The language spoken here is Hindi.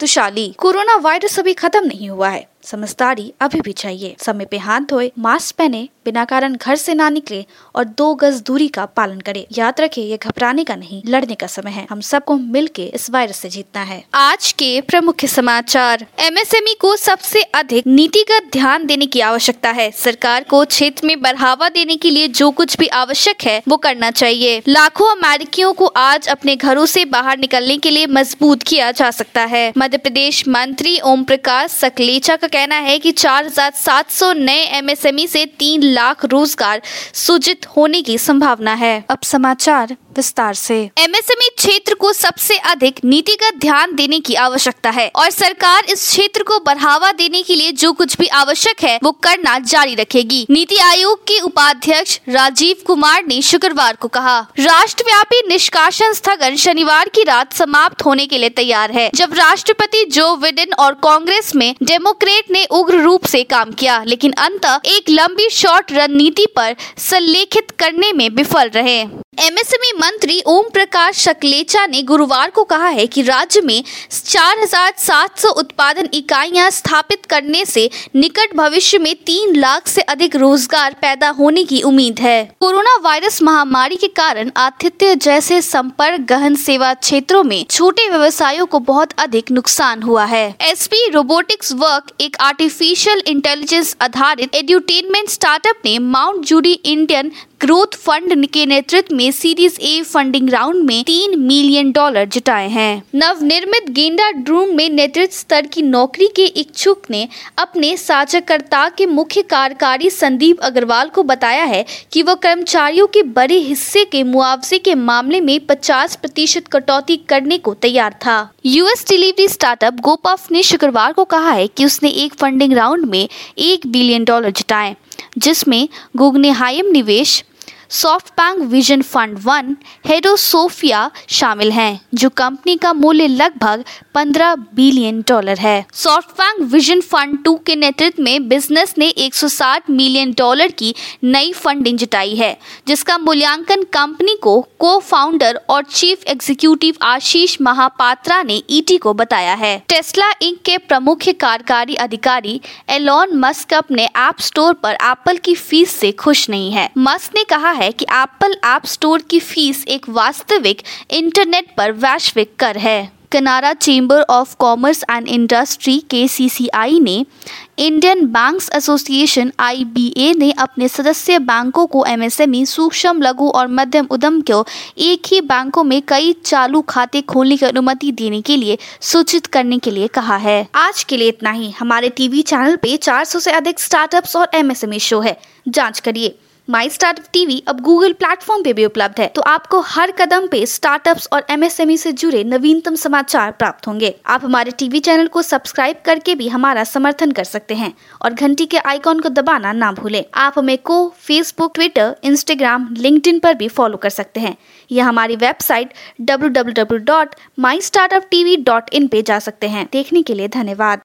तुशाली, कोरोना वायरस अभी खत्म नहीं हुआ है। समझदारी अभी भी चाहिए। समय पे हाथ धोए, मास्क पहने, बिना कारण घर से ना निकले और दो गज दूरी का पालन करे। याद रखे, ये घबराने का नहीं, लड़ने का समय है। हम सबको मिल के इस वायरस से जीतना है। आज के प्रमुख समाचार। एमएसएमई को सबसे अधिक नीतिगत ध्यान देने की आवश्यकता है। सरकार को क्षेत्र में बढ़ावा देने के लिए जो कुछ भी आवश्यक है, वो करना चाहिए। लाखों अमेरिकियों को आज अपने घरों से बाहर निकलने के लिए मज़बूत किया जा सकता है। मध्य प्रदेश मंत्री ओम प्रकाश सकलेचा का कहना है कि 4,700 नए एमएसएमई से तीन लाख रोज़गार सृजित होने की संभावना है। अब समाचार विस्तार से। एमएसएमई क्षेत्र को सबसे अधिक नीतिगत ध्यान देने की आवश्यकता है और सरकार इस क्षेत्र को बढ़ावा देने के लिए जो कुछ भी आवश्यक है वो करना जारी रखेगी। नीति आयोग के उपाध्यक्ष राजीव कुमार ने शुक्रवार को कहा राष्ट्रव्यापी निष्कासन स्थगन शनिवार की रात समाप्त होने के लिए तैयार है। जब राष्ट्रपति जो विडेन और कांग्रेस में डेमोक्रेट ने उग्र रूप से काम किया, लेकिन अंत एक लंबी शॉर्ट रणनीति पर संलेखित करने में विफल रहे। एमएसएमई मंत्री ओम प्रकाश शकलेचा ने गुरुवार को कहा है कि राज्य में 4,700 उत्पादन इकाइयाँ स्थापित करने से निकट भविष्य में तीन लाख से अधिक रोज़गार पैदा होने की उम्मीद है। कोरोना वायरस महामारी के कारण आतिथ्य जैसे संपर्क गहन सेवा क्षेत्रों में छोटे व्यवसायों को बहुत अधिक नुकसान हुआ है। एसपी रोबोटिक्स वर्क एक आर्टिफिशियल इंटेलिजेंस आधारित एडुटेनमेंट स्टार्टअप ने mount Judi Indian growth fund के नेतृत्व में सीरीज़ ए फंडिंग राउंड में तीन मिलियन डॉलर जुटाए हैं। नवनिर्मित गेंडा ड्रूम में नेतृत्व स्तर की नौकरी के इच्छुक ने अपने साझाकर्ता के मुख्य कार्यकारी संदीप अग्रवाल को बताया है कि वह कर्मचारियों के बड़े हिस्से के मुआवजे के मामले में 50 प्रतिशत कटौती करने को तैयार था। यूएस डिलीवरी स्टार्टअप गोपफ ने शुक्रवार को कहा है कि उसने एक फंडिंग राउंड में एक बिलियन डॉलर जुटाए, जिसमें गुगनेहाइम निवेश soft bank vision fund one Hedosophia शामिल हैं जो कंपनी का मूल्य लगभग 15 बिलियन डॉलर है। Soft bank vision fund two के नेतृत्व में बिज़नेस ने 160 मिलियन डॉलर की नई फंडिंग जुटाई है, जिसका मूल्यांकन कंपनी को को फाउंडर और चीफ एग्जीक्यूटिव आशीष महापात्रा ने ईटी को बताया है। टेस्ला इंक के प्रमुख कार्यकारी अधिकारी एलॉन मस्क अपने ऐप स्टोर पर एप्पल की फ़ीस से खुश नहीं है। मस्क ने कहा है कि एप्पल ऐप स्टोर की फ़ीस एक वास्तविक इंटरनेट पर वैश्विक कर है। Kanara chamber of commerce and industry के ने इंडियन बैंक्स एसोसिएशन आईबीए ने अपने सदस्य बैंकों को एमएसएमई, सूक्ष्म, लघु और मध्यम उद्यम को एक ही बैंकों में कई चालू खाते खोलने की अनुमति देने के लिए सूचित करने के लिए कहा है। आज के लिए इतना ही। हमारे टीवी चैनल पे 400 से अधिक स्टार्टअप्स और एमएसएमई शो है। जाँच करिए। माई स्टार्टअप टीवी अब गूगल प्लेटफॉर्म पे भी उपलब्ध है। तो आपको हर कदम पे स्टार्टअप्स और एमएसएमई से जुड़े नवीनतम समाचार प्राप्त होंगे। आप हमारे टीवी चैनल को सब्सक्राइब करके भी हमारा समर्थन कर सकते हैं और घंटी के आइकॉन को दबाना ना भूलें। आप हमें को फेसबुक ट्विटर इंस्टाग्राम लिंक्डइन पर भी फॉलो कर सकते हैं। या हमारी वेबसाइट डब्ल्यू पे जा सकते हैं। देखने के लिए धन्यवाद।